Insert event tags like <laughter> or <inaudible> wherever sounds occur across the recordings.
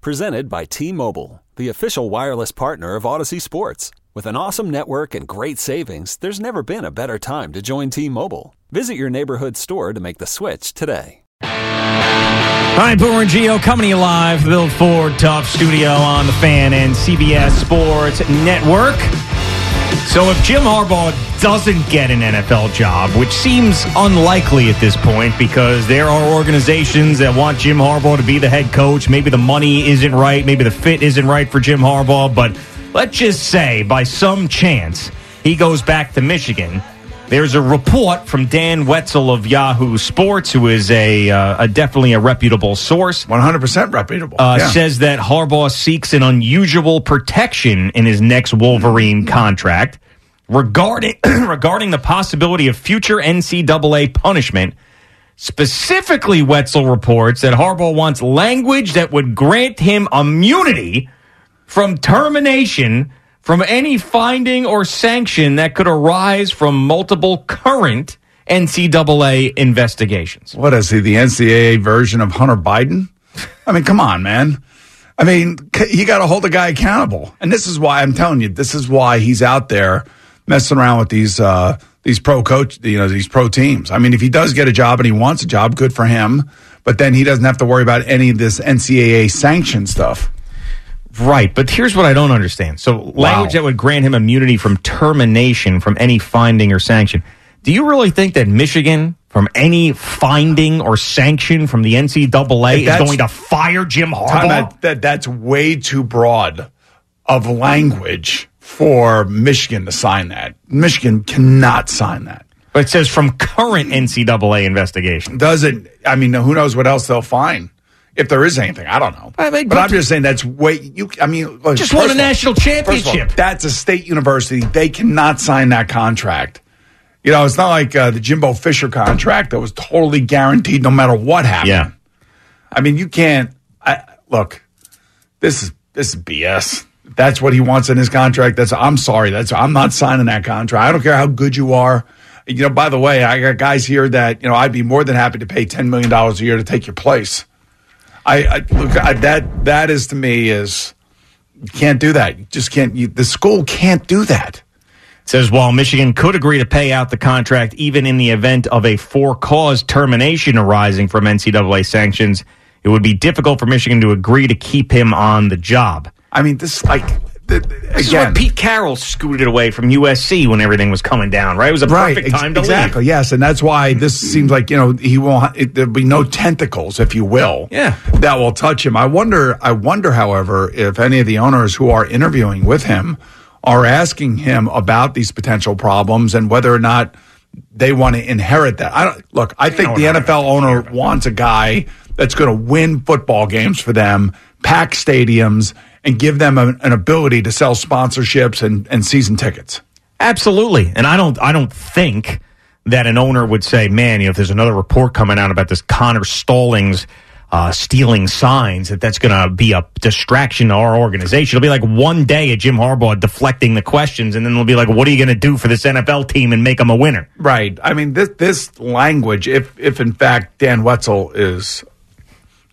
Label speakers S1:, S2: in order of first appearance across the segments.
S1: Presented by T Mobile, the official wireless partner of Audacy Sports. With an awesome network and great savings, there's never been a better time to join T Mobile. Visit your neighborhood store to make the switch today.
S2: Hi, Boomer and Gio coming to you live, Built Ford Tough Studio on the Fan and CBS Sports Network. So if Jim Harbaugh doesn't get an NFL job, which seems unlikely at this point because there are organizations that want Jim Harbaugh to be the head coach, maybe the money isn't right, maybe the fit isn't right for Jim Harbaugh, but let's just say by some chance he goes back to Michigan. There's a report from Dan Wetzel of Yahoo Sports, who is a, uh, a definitely a reputable source.
S3: 100% reputable.
S2: Uh,
S3: yeah.
S2: Says that Harbaugh seeks an unusual protection in his next Wolverine contract regarding <clears throat> regarding the possibility of future NCAA punishment. Specifically, Wetzel reports that Harbaugh wants language that would grant him immunity from termination from any finding or sanction that could arise from multiple current NCAA investigations.
S3: What is he, the NCAA version of Hunter Biden? I mean, come on, man. I mean, you got to hold the guy accountable. And this is why I'm telling you, this is why he's out there messing around with these uh, these pro coach, you know, these pro teams. I mean, if he does get a job and he wants a job, good for him. But then he doesn't have to worry about any of this NCAA sanction stuff.
S2: Right, but here's what I don't understand. So, language that would grant him immunity from termination from any finding or sanction. Do you really think that Michigan, from any finding or sanction from the NCAA, is going to fire Jim Harbaugh?
S3: out. that that's way too broad of language for Michigan to sign that. Michigan cannot sign that.
S2: But it says from current NCAA investigation.
S3: Doesn't I mean who knows what else they'll find if there is anything. I don't know.
S2: I mean,
S3: but
S2: but-
S3: I'm just saying that's way you. I mean, look,
S2: Just won a
S3: of all-
S2: national
S3: first of all,
S2: championship.
S3: that's a state university. They cannot sign that contract. You know, it's not like uh, the Jimbo Fisher contract that was totally guaranteed no matter what happened.
S2: Yeah.
S3: I mean, you can't. I, look, this is this is BS. That's what he wants in his contract. That's I'm sorry. That's I'm not signing that contract. I don't care how good you are. You know, by the way, I got guys here that you know I'd be more than happy to pay ten million dollars a year to take your place. I, I look I, that that is to me is you can't do that. You just can't. You, the school can't do that.
S2: It says while Michigan could agree to pay out the contract even in the event of a for cause termination arising from NCAA sanctions, it would be difficult for Michigan to agree to keep him on the job.
S3: I mean, this like
S2: This is
S3: again.
S2: Pete Carroll scooted away from USC when everything was coming down, right? It was a perfect time to
S3: exactly.
S2: leave.
S3: Yes, and that's why this seems like you know he won't. It, there'll be no tentacles, if you will.
S2: Yeah.
S3: that will touch him. I wonder. I wonder, however, if any of the owners who are interviewing with him are asking him about these potential problems and whether or not they want to inherit that. I don't look. I think the NFL owner wants a guy that's going to win football games for them, pack stadiums, and give them a, an ability to sell sponsorships and, and season tickets.
S2: Absolutely. And I don't I don't think that an owner would say, man, you know, if there's another report coming out about this Connor Stalions uh, stealing signs, that that's going to be a distraction to our organization. It'll be like one day of Jim Harbaugh deflecting the questions, and then they'll be like, what are you going to do for this NFL team and make them a winner?
S3: Right. I mean, this this language, if if in fact Dan Wetzel is,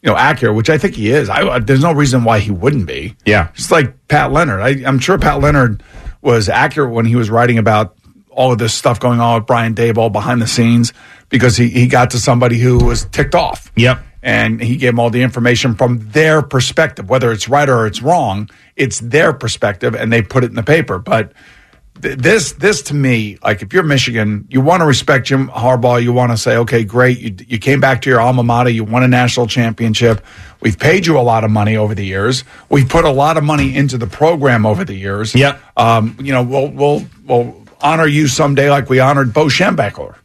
S3: you know, accurate, which I think he is, I, there's no reason why he wouldn't be.
S2: Yeah.
S3: Just like Pat Leonard, I, I'm sure Pat Leonard was accurate when he was writing about all of this stuff going on with Brian Daboll behind the scenes because he he got to somebody who was ticked off.
S2: Yep.
S3: And he gave them all the information from their perspective, whether it's right or it's wrong. It's their perspective, and they put it in the paper. But this this to me like if you're michigan you want to respect jim harbaugh. You want to say okay great. You, you came back to your alma mater. You won a national championship. We've paid you a lot of money over the years. We've put a lot of money into the program over the years.
S2: Yep.
S3: um, you know we'll we'll we'll honor you someday like we honored bo schembechler.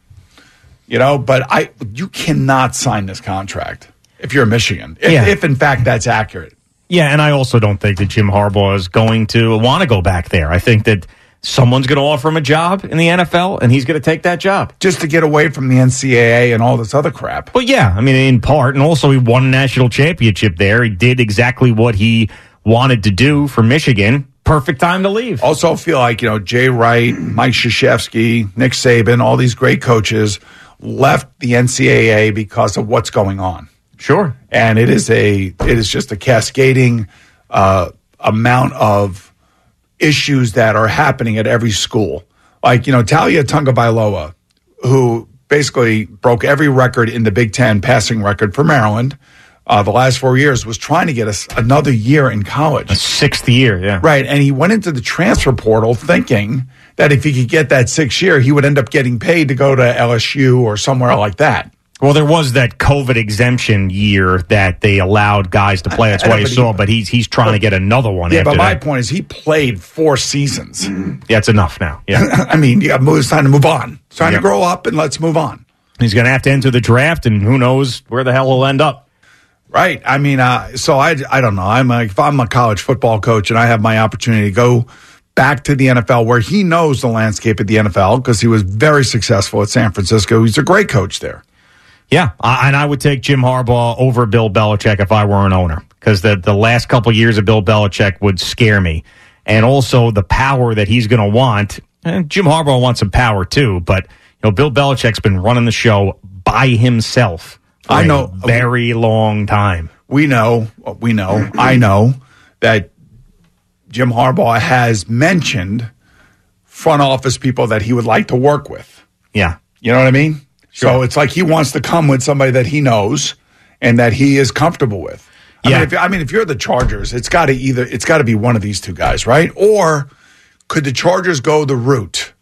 S3: You know but i you cannot sign this contract if you're michigan if,
S2: Yeah.
S3: if in fact that's accurate.
S2: Yeah, and I also don't think that Jim Harbaugh is going to want to go back there. I think that someone's going to offer him a job in the NFL, and he's going to take that job.
S3: Just to get away from the NCAA and all this other crap.
S2: But yeah, I mean, in part, and also he won a national championship there. He did exactly what he wanted to do for Michigan. Perfect time to leave.
S3: Also, feel like you know Jay Wright, Mike Krzyzewski, Nick Saban, all these great coaches left the NCAA because of what's going on.
S2: Sure,
S3: and it is a it is just a cascading uh, amount of issues that are happening at every school. Like you know Taulia Tagovailoa, who basically broke every record in the Big Ten passing record for Maryland. Uh, the last four years was trying to get us another year in college,
S2: a sixth year, yeah,
S3: right. And he went into the transfer portal thinking that if he could get that sixth year, he would end up getting paid to go to LSU or somewhere like that.
S2: Well, there was that COVID exemption year that they allowed guys to play. That's why you saw. But he's he's trying to get another one.
S3: Yeah, but my
S2: that.
S3: point is, he played four seasons.
S2: Yeah, it's enough now. Yeah, <laughs>
S3: I mean, yeah, it's time to move on. It's time yep. to grow up and let's move on.
S2: He's going to have to enter the draft, and who knows where the hell he'll end up.
S3: Right. I mean, uh, so I I don't know. I'm a, if I'm a college football coach and I have my opportunity to go back to the NFL where he knows the landscape of the NFL because he was very successful at San Francisco. He's a great coach there.
S2: Yeah, and I would take Jim Harbaugh over Bill Belichick if I were an owner because the the last couple years of Bill Belichick would scare me, and also the power that he's going to want. And Jim Harbaugh wants some power too, but you know Bill Belichick's been running the show by himself. I know very long time.
S3: We know, we know, I know that Jim Harbaugh has mentioned front office people that he would like to work with.
S2: Yeah,
S3: you know what I mean. Sure. So it's like he wants to come with somebody that he knows and that he is comfortable with. I yeah. Mean, if, I mean, if you're the Chargers, it's got to either it's got to be one of these two guys, right? Or could the Chargers go the route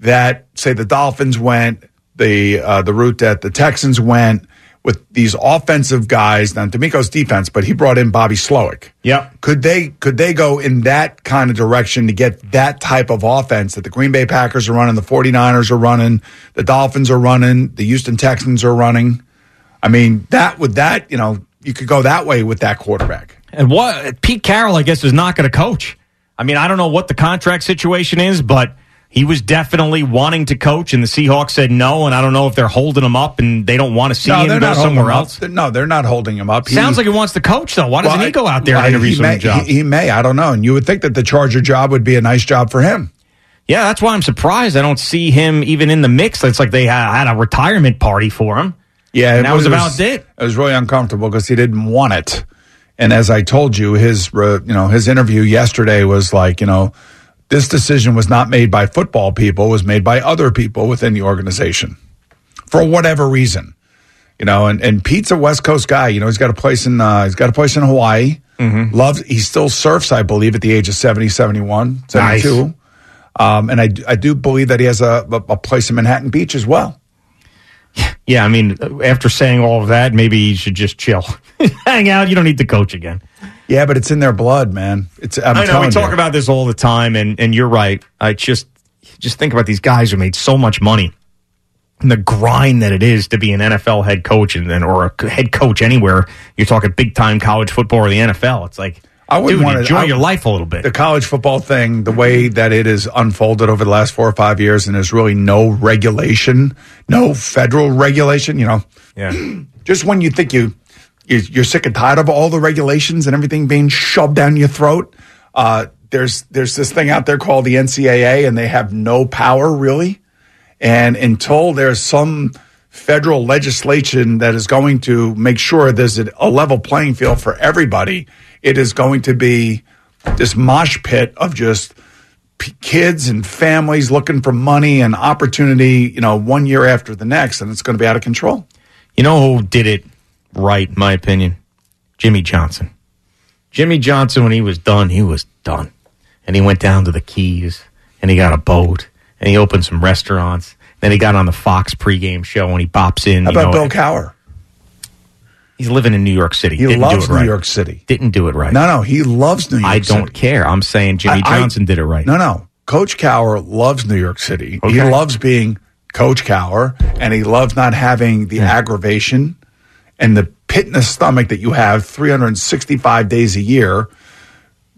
S3: that say the Dolphins went, the uh, the route that the Texans went, with these offensive guys. Now DeMeco's defense, but he brought in Bobby Slowik.
S2: Yeah.
S3: Could they could they go in that kind of direction to get that type of offense that the Green Bay Packers are running, the 49ers are running, the Dolphins are running, the Houston Texans are running? I mean, that would that, you know, you could go that way with that quarterback.
S2: And what Pete Carroll, I guess, is not going to coach. I mean, I don't know what the contract situation is, but he was definitely wanting to coach, and the Seahawks said no. And I don't know if they're holding him up and they don't want to see no, him go somewhere else.
S3: No, they're not holding him up.
S2: He, Sounds like he wants to coach, though. Why doesn't well, he go out there well, and interview
S3: some may,
S2: job?
S3: He, he, may. I don't know. And you would think that the Charger job would be a nice job for him.
S2: Yeah, that's why I'm surprised. I don't see him even in the mix. It's like they had a retirement party for him.
S3: Yeah,
S2: that was, was about it.
S3: It was really uncomfortable because he didn't want it. And as I told you, his you know his interview yesterday was like you know this decision was not made by football people, was made by other people within the organization for whatever reason. You know, and, and Pete's a West Coast guy. You know, he's got a place in uh, he's got a place in Hawaii. Mm-hmm. Loves he still surfs, I believe, at the age of 70, 71, 72. Nice. Um, and I, I do believe that he has a, a place in Manhattan Beach as well.
S2: Yeah, I mean, after saying all of that, maybe you should just chill, <laughs> hang out. You don't need to coach again.
S3: Yeah, but it's in their blood, man. It's I'm
S2: i know we
S3: you.
S2: talk about this all the time, and and you're right. I just just think about these guys who made so much money and the grind that it is to be an NFL head coach and, and or a head coach anywhere. You're talking big time college football or the NFL. It's like I would want to enjoy your life a little bit.
S3: The college football thing, the way that it is unfolded over the last four or five years, and there's really no regulation, no federal regulation. You know,
S2: yeah. <clears throat>
S3: Just when you think you you're sick and tired of all the regulations and everything being shoved down your throat. Uh, there's there's this thing out there called the NCAA, and they have no power really. And until there's some federal legislation that is going to make sure there's a level playing field for everybody, it is going to be this mosh pit of just kids and families looking for money and opportunity. You know, one year after the next, and it's going to be out of control.
S2: You know who did it right, in my opinion. Jimmy Johnson. Jimmy Johnson, when he was done, he was done. And he went down to the Keys and he got a boat and he opened some restaurants. Then he got on the Fox pregame show and he bops in.
S3: How about know, Bill Cowher?
S2: He's living in New York City.
S3: He
S2: Didn't
S3: loves
S2: New
S3: right. York City.
S2: Didn't do it right.
S3: No, no, he loves New York City.
S2: I don't care. I'm saying Jimmy I, Johnson I, did it right.
S3: No, no. Coach Cowher loves New York City. Okay. He loves being Coach Cowher, and he loves not having the yeah. aggravation and the pit in the stomach that you have 365 days a year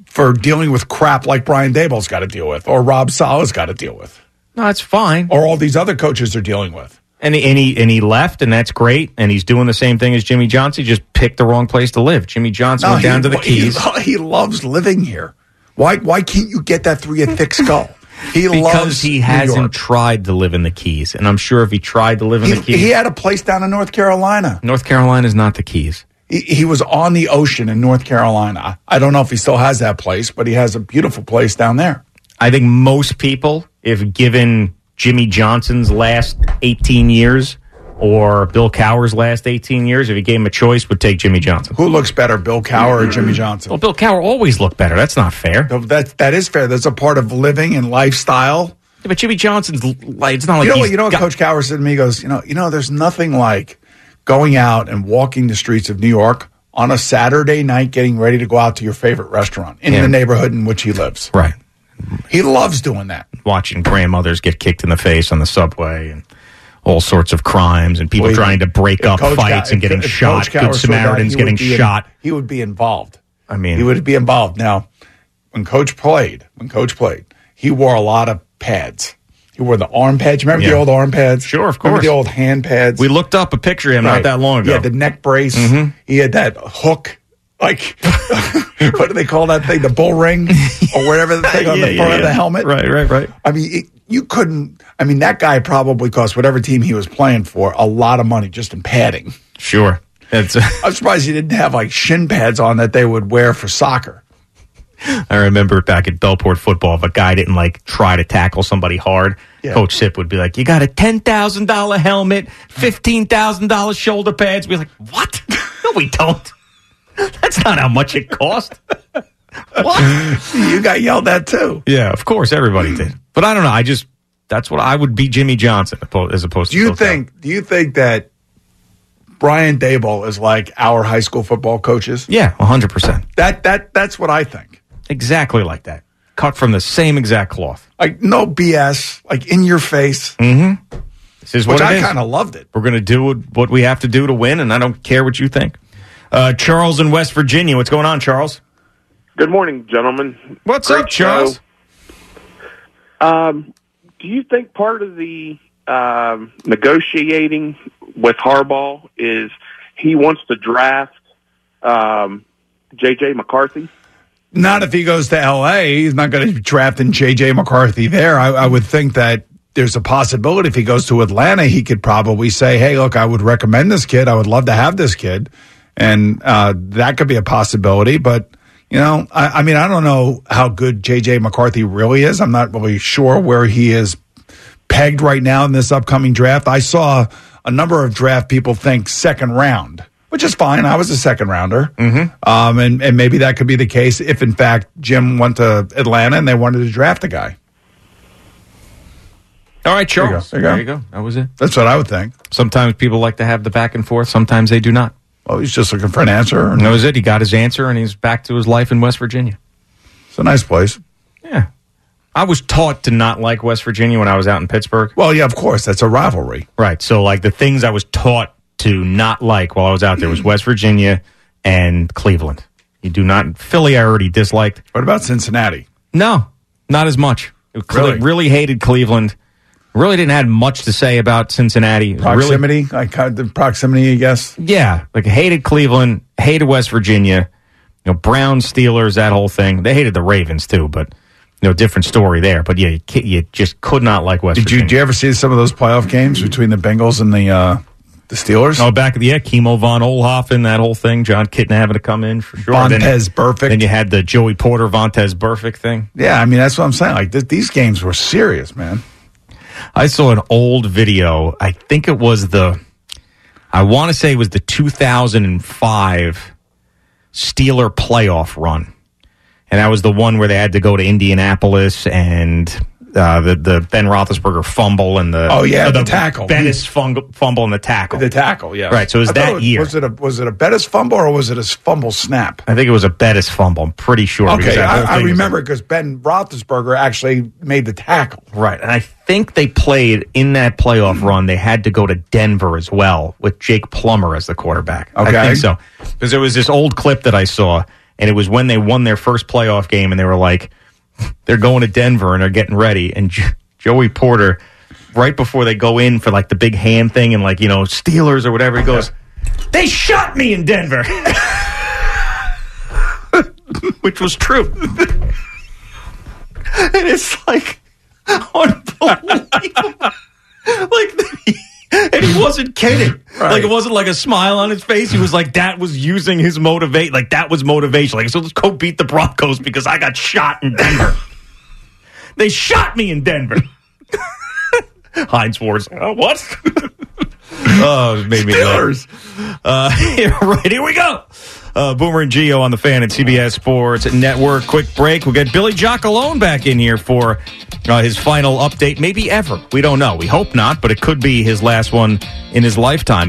S3: for dealing with crap like Brian Daboll's got to deal with, or Rob Saleh's got to deal with,
S2: No, that's fine.
S3: or all these other coaches are dealing with.
S2: And he, and he and he left, and that's great. And he's doing the same thing as Jimmy Johnson. He just picked the wrong place to live. Jimmy Johnson went down to the
S3: he-
S2: Keys
S3: He, loves living here. Why? Why can't you get that through your thick skull? He
S2: because
S3: loves
S2: he hasn't tried to live in the Keys. And I'm sure if he tried to live in
S3: He,
S2: the Keys,
S3: he had a place down in North Carolina.
S2: North Carolina is not the Keys.
S3: He, he was on the ocean in North Carolina. I don't know if he still has that place, but he has a beautiful place down there.
S2: I think most people, if given Jimmy Johnson's last 18 years or Bill Cowher's last 18 years, if he gave him a choice, would take Jimmy Johnson.
S3: Who looks better, Bill Cowher or Jimmy Johnson?
S2: Well, Bill Cowher always looked better. That's not fair.
S3: That that is fair. That's a part of living and lifestyle.
S2: But Jimmy Johnson's like it's not like
S3: You know what? You know what
S2: got-
S3: Coach Cowher said to me? He goes, you know, you know, there's nothing like going out and walking the streets of New York on a Saturday night, getting ready to go out to your favorite restaurant in
S2: Yeah.
S3: the neighborhood in which he lives.
S2: right.
S3: He loves doing that.
S2: Watching grandmothers get kicked in the face on the subway and all sorts of crimes and people
S3: Well,
S2: trying to break up
S3: Coach
S2: fights
S3: Cow-
S2: and getting shot.
S3: Coach
S2: Good Samaritans getting
S3: be in-
S2: shot.
S3: he would be involved.
S2: I mean-
S3: he would be involved. Now, when Coach played, when Coach played, he wore a lot of pads. He wore the arm pads. Remember
S2: Yeah.
S3: the old arm pads?
S2: Sure, of course.
S3: Remember the old hand pads?
S2: We looked up a picture of him not that long ago.
S3: He had the neck brace. Mm-hmm. He had that hook. Like, <laughs> what do they call that thing? The bull ring <laughs> or whatever the thing on the
S2: Yeah,
S3: front
S2: yeah,
S3: of the helmet.
S2: Right, right, right.
S3: I mean, it, you couldn't. I mean, that guy probably cost whatever team he was playing for a lot of money just in padding.
S2: Sure. It's,
S3: I'm surprised he didn't have like shin pads on that they would wear for soccer.
S2: I remember back at Bellport football, if a guy didn't like try to tackle somebody hard,
S3: Yeah.
S2: Coach Sip would be like, "You got a ten thousand dollar helmet, fifteen thousand dollars shoulder pads." We're like, "What? <laughs> No, we don't. That's not how much it cost." <laughs> what?
S3: You got yelled at too.
S2: Yeah, of course, everybody did. But I don't know. I just that's what I would be Jimmy Johnson as opposed to.
S3: Do you think? Do you think that Brian Daboll is like our high school football coaches?
S2: Yeah, hundred percent,
S3: That that that's what I think.
S2: exactly like that. Cut from the same exact cloth.
S3: Like no BS. Like in your face.
S2: This is what
S3: I kind of loved it.
S2: We're going to do what- what we have to do to win, and I don't care what you think. Uh, Charles in West Virginia. What's going on, Charles?
S4: Good morning, gentlemen.
S2: What's
S4: Great
S2: up, Charles?
S4: Um, do you think part of the um, negotiating with Harbaugh is he wants to draft um, J.J. McCarthy?
S3: Not if he goes to L.A. He's not going to be drafting J.J. McCarthy there. I, I would think that there's a possibility if he goes to Atlanta, he could probably say, "Hey, look, I would recommend this kid. I would love to have this kid," and uh, that could be a possibility. But you know, I, I mean, I don't know how good J.J. McCarthy really is. I'm not really sure where he is pegged right now in this upcoming draft. I saw a number of draft people think second round, which is fine. I was a second rounder. Mm-hmm. Um, and, and maybe that could be the case if, in fact, Jim went to Atlanta and they wanted to draft a guy.
S2: All right, Charles.
S3: There you go. There you go.
S2: That was it.
S3: That's what I would think.
S2: Sometimes people like to have the back and forth. Sometimes they do not.
S3: Well, he's just looking for an answer.
S2: And that was it. He got his answer, and he's back to his life in West Virginia.
S3: It's a nice place.
S2: Yeah. I was taught to not like West Virginia when I was out in Pittsburgh.
S3: Well, yeah, of course. That's a rivalry.
S2: Right. So, like, the things I was taught to not like while I was out there was hmm. West Virginia and Cleveland. You do not. Philly, I already disliked.
S3: What about Cincinnati?
S2: No, not as much.
S3: Really?
S2: really hated Cleveland. Really didn't have much to say about Cincinnati. Really-
S3: Proximity? Like kind of the proximity, I guess.
S2: yeah, like hated Cleveland, hated West Virginia. You know, Brown Steelers, that whole thing. They hated the Ravens too, but you know, different story there. But yeah, you, you just could not like West
S3: Did you,
S2: Virginia.
S3: did you ever see some of those playoff games between the Bengals and the uh, the Steelers?
S2: Oh, back at the yeah, Kimo von Olhoff Oelhoffen, that whole thing. Jon Kitna having to come in for sure.
S3: Vontaze Burfict.
S2: Then you had the Joey Porter Vontaze Burfict thing.
S3: Yeah, I mean that's what I'm saying. Like th- these games were serious, man.
S2: I saw an old video. I think it was the, I want to say it was the 2005 Steeler playoff run. And that was the one where they had to go to Indianapolis and uh, the the Ben Roethlisberger fumble and the
S3: Oh, yeah,
S2: uh,
S3: the tackle.
S2: Bettis fung- fumble and the tackle.
S3: The tackle, yeah.
S2: Right, so it was
S3: I
S2: that year.
S3: Was it a was it a Bettis fumble or was it a fumble snap?
S2: I think it was a Bettis fumble. I'm pretty sure.
S3: Okay, I, I remember because Ben Roethlisberger actually made the tackle.
S2: Right. And I think they played in that playoff run. They had to go to Denver as well with Jake Plummer as the quarterback. I
S3: Okay.
S2: think so. Because there was this old clip that I saw, and it was when they won their first playoff game, and they were like, they're going to Denver and they're getting ready. And J- Joey Porter, right before they go in for like the big hand thing and like, you know, Steelers or whatever, he goes, They shot me in Denver. <laughs> Which was true. <laughs> and it's like, <laughs> unbelievable. like, <laughs> and he wasn't kidding. Like, it wasn't like a smile on his face. He was like, that was using his motivate. Like, that was motivation. Like, so let's go beat the Broncos because I got shot in Denver. <laughs> they shot me in Denver. <laughs> Hines Ward's, oh, what? oh, it made me laugh. Uh, right, here we go. Uh, Boomer and Gio on the fan at CBS Sports Network. Quick break. We'll get Billy Giacalone back in here for uh, his final update, maybe ever. We don't know. We hope not, but it could be his last one in his lifetime.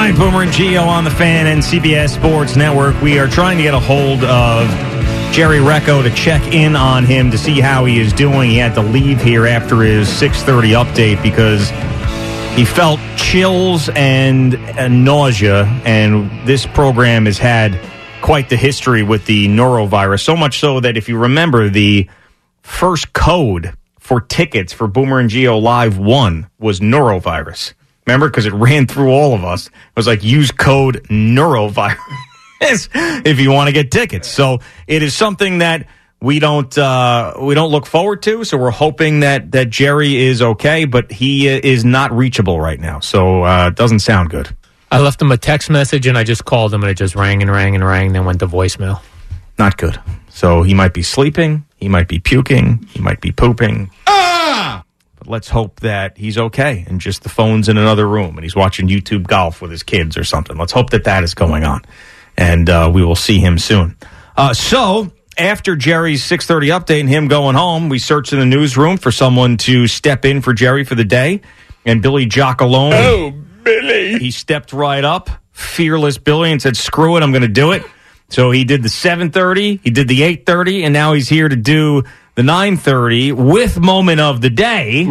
S2: Hi, Boomer and Gio on the fan and CBS Sports Network. We are trying to get a hold of Jerry Recco to check in on him to see how he is doing. He had to leave here after his 6:30 update because he felt chills and uh, nausea, and this program has had quite the history with the norovirus. So much so that if you remember, the first code for tickets for Boomer and Gio Live One was norovirus. Remember, because it ran through all of us. It was like use code norovirus if you want to get tickets. So it is something that we don't uh, we don't look forward to. So we're hoping that that Jerry is okay, but he uh, is not reachable right now. So uh, it doesn't sound good.
S5: I left him a text message and I just called him and it just rang and rang and rang, then went to voicemail.
S2: Not good. So he might be sleeping. He might be puking. He might be pooping. But let's hope that he's okay and just the phone's in another room and he's watching YouTube golf with his kids or something. Let's hope that that is going on. And uh, we will see him soon. Uh, so after Jerry's 6:30 update and him going home, we searched in the newsroom for someone to step in for Jerry for the day. And Billy Giacalone. Oh, Billy! He stepped right up, fearless Billy, and said, "Screw it, I'm going to do it." So he did the 7:30, he did the 8:30, and now he's here to do the 9:30 with moment of the day.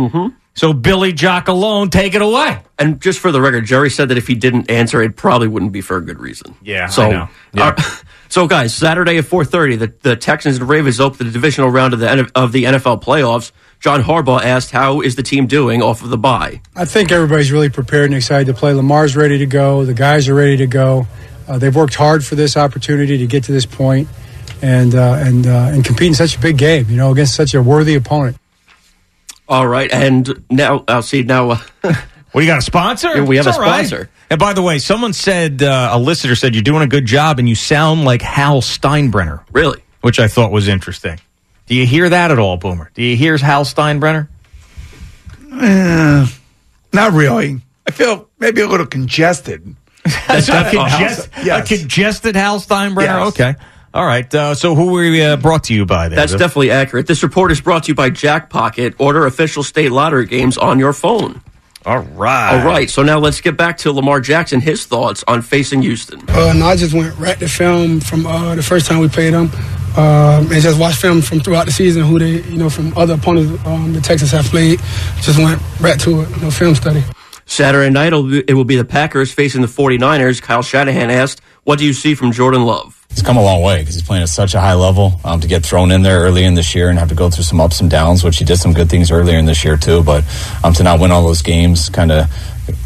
S2: So Billy Giacalone, take it away.
S6: And just for the record, Jerry said that if he didn't answer, it probably wouldn't be for a good reason.
S2: Yeah,
S6: So,
S2: I know. Yeah.
S6: uh, <laughs> so guys, Saturday at four thirty, the, the Texans and Ravens open the divisional round of the of the NFL playoffs. John Harbaugh asked, "How is the team doing off of the bye?"
S7: I think everybody's really prepared and excited to play. Lamar's ready to go. The guys are ready to go. Uh, they've worked hard for this opportunity to get to this point and uh, and uh, and compete in such a big game. You know, against such a worthy opponent.
S6: All right, and now I'll see now. Uh, <laughs>
S2: What do you got a sponsor?
S6: Yeah, we have
S2: It's
S6: a
S2: all right.
S6: sponsor.
S2: And by the way, someone said uh, a listener said you're doing a good job and you sound like Hal Steinbrenner,
S6: really,
S2: which I thought was interesting. Do you hear that at all, Boomer? Do you hear Hal Steinbrenner?
S3: Eh, not really. I feel maybe a little congested. <laughs>
S2: That's a, congest,
S3: Yes.
S2: a congested Hal Steinbrenner.
S3: Yes.
S2: Okay. All right. Uh, so who were we uh, brought to you by there?
S6: That's
S2: Bill?
S6: definitely accurate. This report is brought to you by Jackpocket. Order official state lottery games on your phone.
S2: All right.
S6: All right, so now let's get back to Lamar Jackson, his thoughts on facing Houston.
S8: Uh, no, I just went right to film from uh, the first time we played them, um, and just watched film from throughout the season. Who they, you know, from other opponents um, the Texans have played. Just went right to it, you know, film study.
S6: Saturday night, it'll be- it will be the Packers facing the 49ers. Kyle Shanahan asked, What do you see from Jordan Love?
S9: He's come a long way because he's playing at such a high level. Um, to get thrown in there early in this year and have to go through some ups and downs, which he did some good things earlier in this year too. But um, to not win all those games, kind of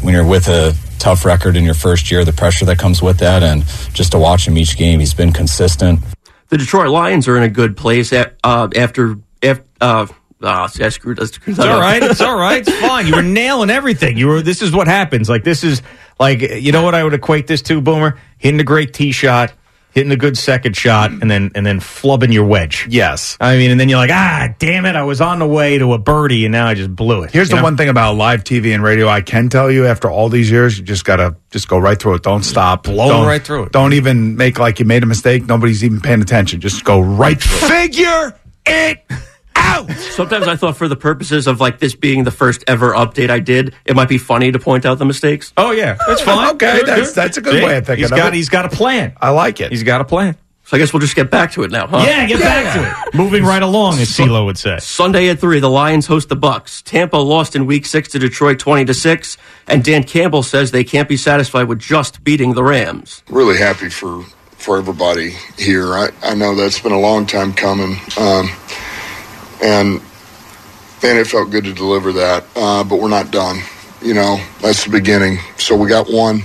S9: when you're with a tough record in your first year, the pressure that comes with that, and just to watch him each game, he's been consistent.
S6: The Detroit Lions are in a good place a- uh, after. after uh, uh, see, I screwed, I screwed
S2: It's
S6: that
S2: all
S6: up.
S2: right. It's all right. It's <laughs> fine. You were nailing everything. You were. This is what happens. Like this is like you know what I would equate this to, Boomer. Hitting a great tee shot, hitting a good second shot, and then and then flubbing your wedge.
S3: Yes.
S2: I mean, and then you're like, ah, damn it! I was on the way to a birdie, and now I just blew it.
S3: Here's
S2: You
S3: the
S2: know?
S3: one thing about live TV and radio I can tell you after all these years, you just gotta just go right through it. Don't stop.
S2: blow
S3: Don't-
S2: right through it.
S3: Don't even make like you made a mistake. Nobody's even paying attention. Just go right through. it. Figure it out.
S6: Sometimes I thought for the purposes of like this being the first ever update I did, it might be funny to point out the mistakes.
S2: Oh yeah, that's <laughs> fine.
S3: Okay,
S2: Good,
S3: that's-
S2: good.
S3: that's a good way of thinking
S2: He's
S3: of
S2: got
S3: it.
S2: he's got a plan.
S3: I like it.
S2: He's got a plan.
S6: So I guess we'll just get back to it now, huh?
S2: Yeah, get back to it. Moving right along, as CeeLo would say.
S6: Sunday at three, the Lions host the Bucs. Tampa lost in Week Six to Detroit, twenty to six, and Dan Campbell says they can't be satisfied with just beating the Rams.
S10: really happy for for everybody here. I, I know that's been a long time coming, um, and man, it felt good to deliver that. Uh, but we're not done. You know, that's the beginning. So we got one.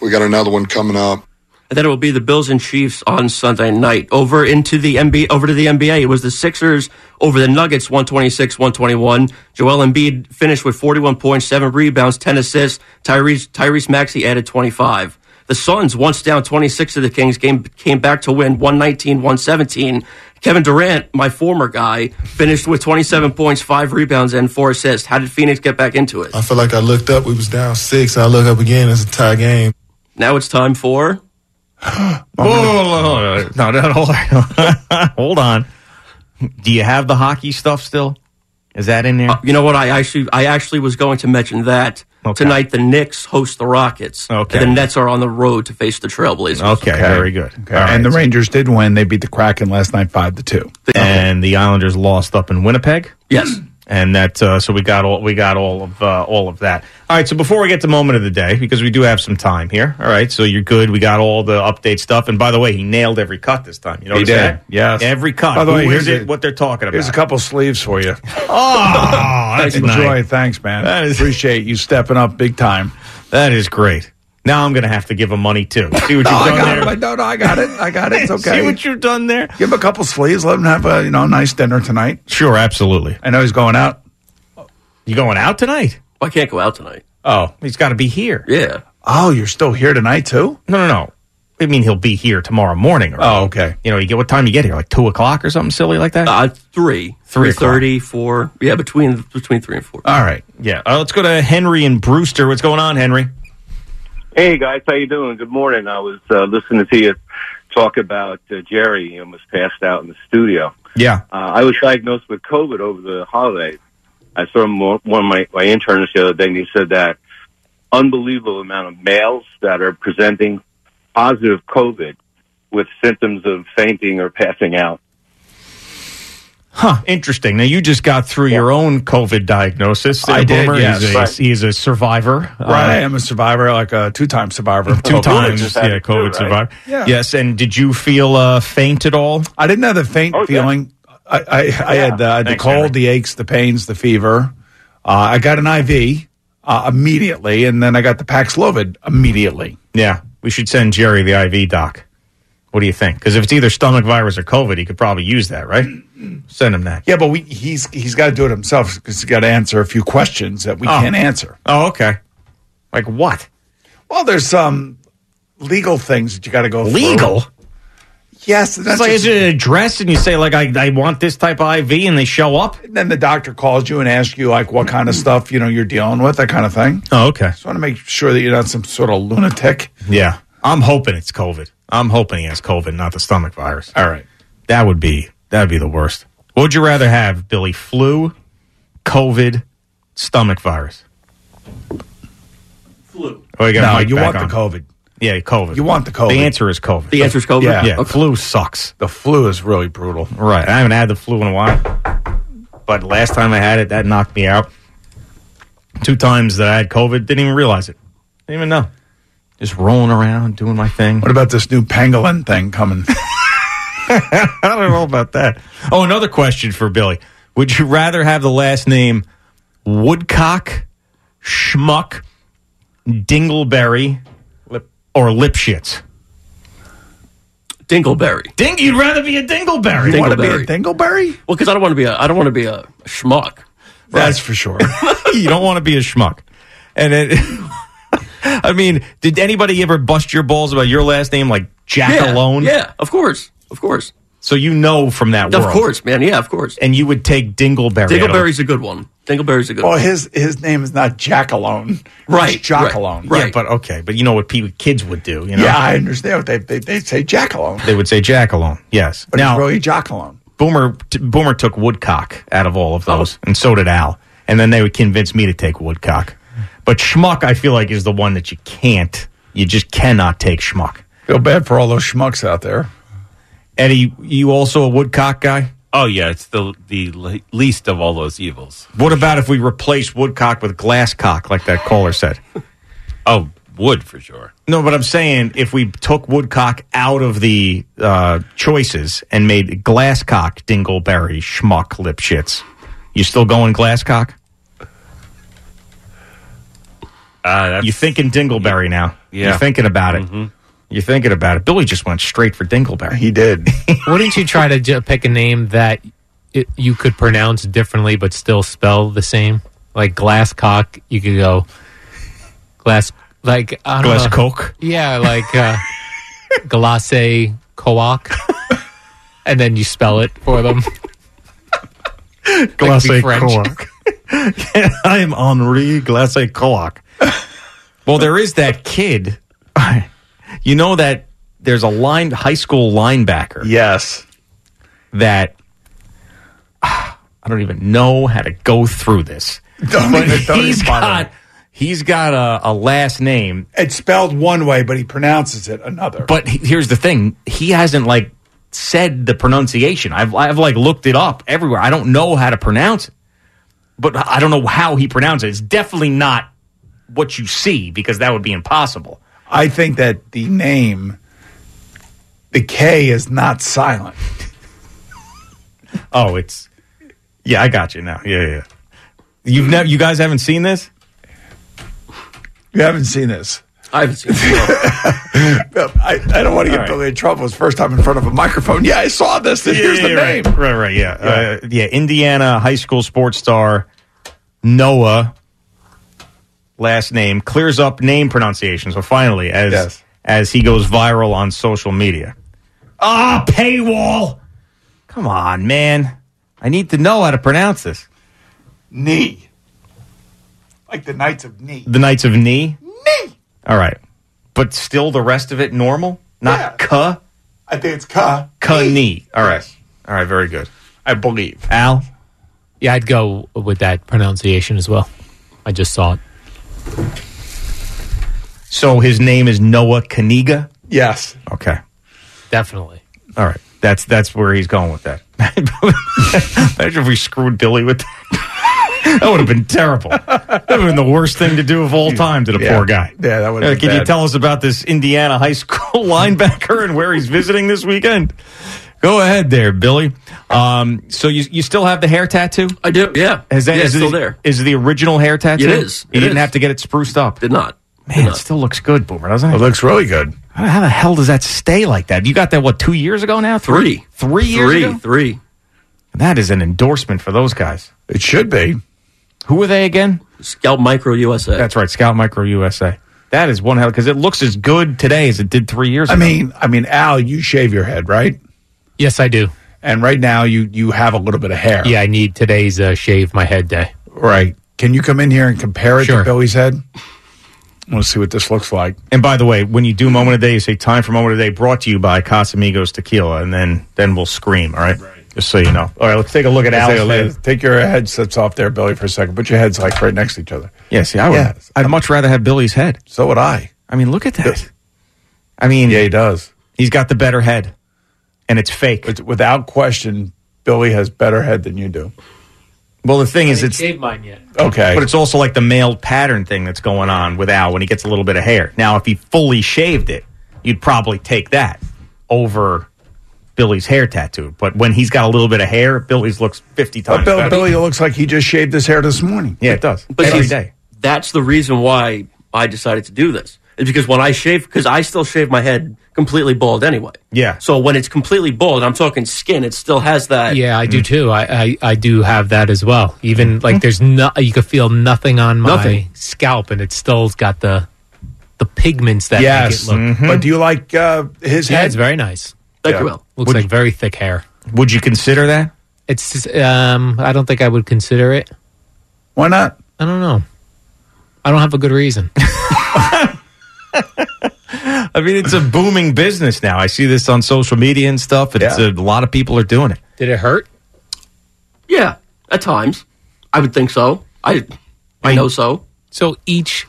S10: We got another one coming up.
S6: And then it will be the Bills and Chiefs on Sunday night. Over into the NBA, over to the NBA. It was the Sixers over the Nuggets, 126-121. Joel Embiid finished with 41 points, 7 rebounds, 10 assists. Tyrese, Tyrese Maxey added 25. The Suns, once down 26 to the Kings, game, came back to win 119-117. Kevin Durant, my former guy, finished with 27 points, 5 rebounds, and 4 assists. How did Phoenix get back into it?
S11: I feel like I looked up, we was down six, and I look up again, it's a tie game.
S6: Now it's time for... <gasps>
S2: Whoa, no, no, no, hold on. <laughs> hold on. Do you have the hockey stuff still? Is that in there?
S6: Uh, you know what? I actually, I actually was going to mention that
S2: Okay.
S6: tonight. The Knicks host the Rockets.
S2: Okay.
S6: And the Nets are on the road to face the Trailblazers.
S2: okay, very good.
S3: Okay.
S2: All right.
S3: And the Rangers did win. They beat the Kraken last night five to two.
S2: and the Islanders lost up in Winnipeg.
S6: Yes.
S2: And that uh, so we got all we got all of uh, all of that. All right, so before we get to moment of the day, because we do have some time here. All right, so you're good. We got all the update stuff, and by the way, he nailed every cut this time. You know, what
S3: He did. Yes.
S2: every cut.
S3: By the way, here's
S2: it? what they're talking about?
S3: Here's a couple sleeves for you. <laughs>
S2: Oh, that's
S3: Enjoy.
S2: nice.
S3: Thanks, man.
S2: That is-
S3: Appreciate you stepping up big time.
S2: That is great. Now I'm going to have to give him money too. See what <laughs>
S3: No,
S2: you've
S3: I
S2: done
S3: got
S2: there.
S3: it. No, no, I got it. I got it. It's <laughs> okay.
S2: See what you've done there.
S3: Give him a couple sleeves. Let him have a you know nice dinner tonight.
S2: Sure, absolutely.
S3: I know he's going out.
S2: You going out tonight?
S6: I can't go out tonight.
S2: Oh, he's got to be here.
S6: Yeah.
S3: Oh, you're still here tonight too?
S2: No, no, no. I mean, he'll be here tomorrow morning. Or,
S3: Oh, okay.
S2: you know, you get what time you get here? Like two o'clock or something silly like that.
S6: Uh, three.
S2: Three
S6: 3.30, 4. Yeah, between, between 3 and 4.
S3: All right.
S2: yeah. Uh, let's go to Henry and Brewster. What's going on, Henry?
S12: Hey guys, how you doing? Good morning. I was uh, listening to you talk about uh, Jerry. He almost passed out in the studio.
S2: Yeah.
S12: Uh, I was diagnosed with COVID over the holidays. I saw him, one of my, my interns the other day, and he said that unbelievable amount of males that are presenting positive COVID with symptoms of fainting or passing out.
S2: Huh. Interesting. Now you just got through your own COVID diagnosis.
S3: I did,
S2: Boomer.
S3: yes.
S2: He's a,
S3: Right.
S2: he's a survivor.
S3: Right. I
S2: Uh,
S3: am a survivor, like a two-time survivor. <laughs>
S2: Two
S3: COVID.
S2: times, yeah,
S12: it too,
S2: COVID
S12: right?
S2: survivor.
S3: Yeah.
S2: Yes, and did you feel uh, faint at all?
S3: I didn't have the faint
S12: Oh, yeah.
S3: feeling. I, I, I had uh, the
S2: Thanks,
S3: cold,
S2: Henry.
S3: the aches, the pains, the fever. Uh, I got an IV uh, immediately, and then I got the Paxlovid immediately.
S2: Yeah, we should send Jerry the IV doc. What do you think? Because if it's either stomach virus or COVID, he could probably use that, right? <clears throat> Send him that.
S3: Yeah, but we, he's he's got to do it himself because he's got to answer a few questions that we
S2: Oh.
S3: can't answer.
S2: Oh, okay. Like what?
S3: Well, there's some legal things that you got to go through.
S2: Legal?
S3: Yes,
S2: It's like, is it an address and you say, like, I, I want this type of IV and they show up?
S3: And then the doctor calls you and asks you like what kind of stuff you know you're dealing with, that kind of thing.
S2: Oh, okay.
S3: Just want to make sure that you're not some sort of lunatic.
S2: Yeah. I'm hoping it's COVID. I'm hoping he has COVID, not the stomach virus.
S3: All right.
S2: That would be that would be the worst. What would you rather have, Billy? Flu, COVID, stomach virus?
S6: Flu.
S2: Oh, you got
S3: No,
S2: Mike
S3: you
S2: back
S3: want the. COVID.
S2: Yeah, COVID.
S3: You want the COVID.
S2: The answer is COVID.
S6: The answer is COVID?
S2: Yeah,
S3: Yeah.
S2: The flu sucks.
S3: The flu is really brutal.
S2: Right. I haven't had the flu in a while, but last time I had it, that knocked me out. Two times that I had COVID, didn't even realize it. Didn't even know. Just rolling around, doing my thing.
S3: What about this new pangolin thing coming? <laughs>
S2: I don't know about that. Oh, another question for Billy. Would you rather have the last name Woodcock, Schmuck, Dingleberry, or Lipschitz?
S6: Dingleberry.
S2: Ding, you'd rather be a Dingleberry.
S3: You want to be a
S6: Dingleberry.
S3: dingleberry?
S6: Well, because I don't want to be a I don't want to be a schmuck.
S3: That's for sure. <laughs> <laughs>
S2: you don't want to be a schmuck. And it, I mean, did anybody ever bust your balls about your last name like Jack
S6: yeah,
S2: alone?
S6: Yeah, of course, of course,
S2: So you know from that
S6: of
S2: world.
S6: course, man. Yeah, of course.
S2: And you would take Dingleberry.
S6: Dingleberry's a good one. Dingleberry's a good
S3: well,
S6: one.
S3: his his name is not Jack alone.
S6: Right,
S3: It's Jock
S6: right,
S3: alone.
S6: right.
S2: Yeah, but okay. But you know what people, kids would do, you know?
S3: Yeah, I understand. What they they they say Jack alone,
S2: They would say Jack alone. Yes.
S3: but
S2: now,
S3: it's really Jock alone.
S2: Boomer t- Boomer took Woodcock out of all of
S6: Oh.
S2: those, and so did Al. And then they would convince me to take Woodcock. But Schmuck, I feel like, is the one that you can't. You just cannot take Schmuck.
S3: Feel bad for all those schmucks out there.
S2: Eddie, you also a Woodcock guy?
S13: Oh yeah, it's the the least of all those evils.
S2: What about if we replace Woodcock with Glasscock, like that caller said? <laughs>
S13: Oh, wood for sure.
S2: No, but I'm saying if we took Woodcock out of the uh, choices and made Glasscock, Dingleberry, Schmuck, Lipschitz, you still going Glasscock?
S13: Uh, that's,
S2: You thinking Dingleberry now?
S13: Yeah.
S2: You're thinking about it.
S13: Mhm.
S2: You're thinking about it. Billy just went straight for Dingleberry.
S3: He did. <laughs>
S5: Wouldn't you try to j- pick a name that it, you could pronounce differently but still spell the same? Like Glasscock, you could go glass like I don't
S2: Glass
S5: know.
S2: Coke.
S5: Yeah, like uh, <laughs> Glace Coak, and then you spell it for them.
S2: Glace
S5: be French.
S2: Coak. <laughs> I am Henri Glace Coak. Well, there is that kid. <laughs> You know that there's a line high school linebacker
S3: yes.
S2: that <sighs> I don't even know how to go through this. <laughs>
S3: Don't
S2: But
S3: even- don't
S2: he's
S3: even bother.
S2: got he's got a, a last name
S3: It's spelled one way, but he pronounces it another.
S2: But he- here's the thing: he hasn't like said the pronunciation. I've I've like looked it up everywhere. I don't know how to pronounce it, but I don't know how he pronounced it. It's definitely not what you see because that would be impossible.
S3: I think that the name, the K is not silent. <laughs>
S2: Oh, it's yeah. I got you now. Yeah, yeah. You've never, you guys haven't seen this?
S3: You haven't seen this.
S6: I haven't seen it.
S3: Bill, <laughs> I, I don't want to get
S2: All right.
S3: Billy in trouble. His first time in front of a microphone. Yeah, I saw this. Here's the
S2: right,
S3: name.
S2: Right, right, yeah, Uh, yeah. Indiana high school sports star Noah, last name clears up name pronunciation. So finally, as
S3: Yes.
S2: as he goes viral on social media. Ah, paywall! Come on, man. I need to know how to pronounce this.
S3: Knee. Like the Knights of Knee.
S2: The Knights of Knee.
S3: Knee.
S2: All right, but still the rest of it normal, not
S3: Yeah.
S2: ka
S3: I think it's Ka.
S2: ka knee. All right, all right, very good.
S3: I believe.
S2: Al.
S5: Yeah, I'd go with that pronunciation as well. I just saw it.
S2: So his name is Noah Kaniga.
S3: Yes.
S2: Okay.
S5: Definitely.
S2: All right. That's that's where he's going with that. <laughs> Imagine if we screwed Billy with that. <laughs> that would have been terrible. That would have been the worst thing to do of all time to the
S3: Yeah.
S2: poor guy.
S3: Yeah, that would
S2: Uh,
S3: have
S2: can
S3: been
S2: you
S3: bad.
S2: tell us about this Indiana high school <laughs> linebacker and where he's visiting this weekend? Go ahead there, Billy. Um, so you you still have the hair tattoo?
S6: I do. Yeah.
S2: Is that
S6: yeah,
S2: is
S6: it's
S2: it-
S6: still there?
S2: Is it the original hair tattoo?
S6: It is.
S2: You
S6: It
S2: didn't
S6: is.
S2: have to get it spruced up.
S6: Did not. Did
S2: Man, it
S6: not.
S2: still looks good, Boomer, doesn't
S3: It
S2: it?
S3: looks really good.
S2: How how the hell does that stay like that? You got that what two years ago now?
S6: Three.
S2: three years
S6: Three.
S2: ago.
S6: Three.
S2: That is an endorsement for those guys.
S3: It should be.
S2: Who are they again?
S6: Scalp Micro USA.
S2: That's right, Scalp Micro USA. That is one hell because it looks as good today as it did three years
S3: I
S2: ago.
S3: mean, I mean, Al, you shave your head, right?
S5: Yes, I do.
S3: And right now, you you have a little bit of hair.
S5: Yeah, I need today's uh, shave my head day.
S3: Right. Can you come in here and compare it
S5: Sure.
S3: to Billy's head? Let's see what this looks like.
S2: And by the way, when you do moment of the day, you say time for moment of the day brought to you by Casamigos Tequila, and then then we'll scream. All right, just so you know. All right, let's take a look at
S3: Let's take, a
S2: head.
S3: look. take your headsets off there, Billy, for a second. Put your heads like right next to each other.
S2: Yeah, see, I would.
S3: Yeah.
S2: I'd much rather have Billy's head.
S3: So would I.
S2: I mean, look at that. I mean,
S3: Yeah, he does.
S2: he's got the better head, and it's fake.
S3: With- Without question, Billy has better head than you do.
S2: Well, the thing is, it's
S5: shaved mine yet.
S3: Okay.
S2: but it's also like the male pattern thing that's going on with Al when he gets a little bit of hair. Now, if he fully shaved it, you'd probably take that over Billy's hair tattoo. But when he's got a little bit of hair, Billy's looks fifty
S3: But
S2: times
S3: Bill,
S2: better.
S3: Billy looks like he just shaved his hair this morning.
S2: yeah, it does
S6: But
S2: every
S6: see,
S2: day.
S6: That's the reason why I decided to do this. Is because when I shave, because I still shave my head completely bald anyway.
S2: Yeah.
S6: So when it's completely bald, I'm talking skin, it still has that.
S5: Yeah, I do too. I, I, I do have that as well. Even like there's no, you can feel nothing on my
S6: Nothing.
S5: scalp, and it still's got the the pigments that
S3: Yes.
S5: make it look.
S3: But do you like uh, his
S5: Yeah,
S3: head?
S5: it's very nice.
S6: Thank
S3: Yeah.
S6: you, Will.
S5: Looks like very thick hair.
S2: Would you consider that?
S5: It's just, um, I don't think I would consider it.
S3: Why not?
S5: I don't know. I don't have a good reason. <laughs> <laughs>
S2: I mean, it's a booming business now. I see this on social media and stuff. And it's a, uh, a lot of people are doing it.
S5: Did it hurt?
S6: Yeah, at times. I would think so. I I know so.
S5: So each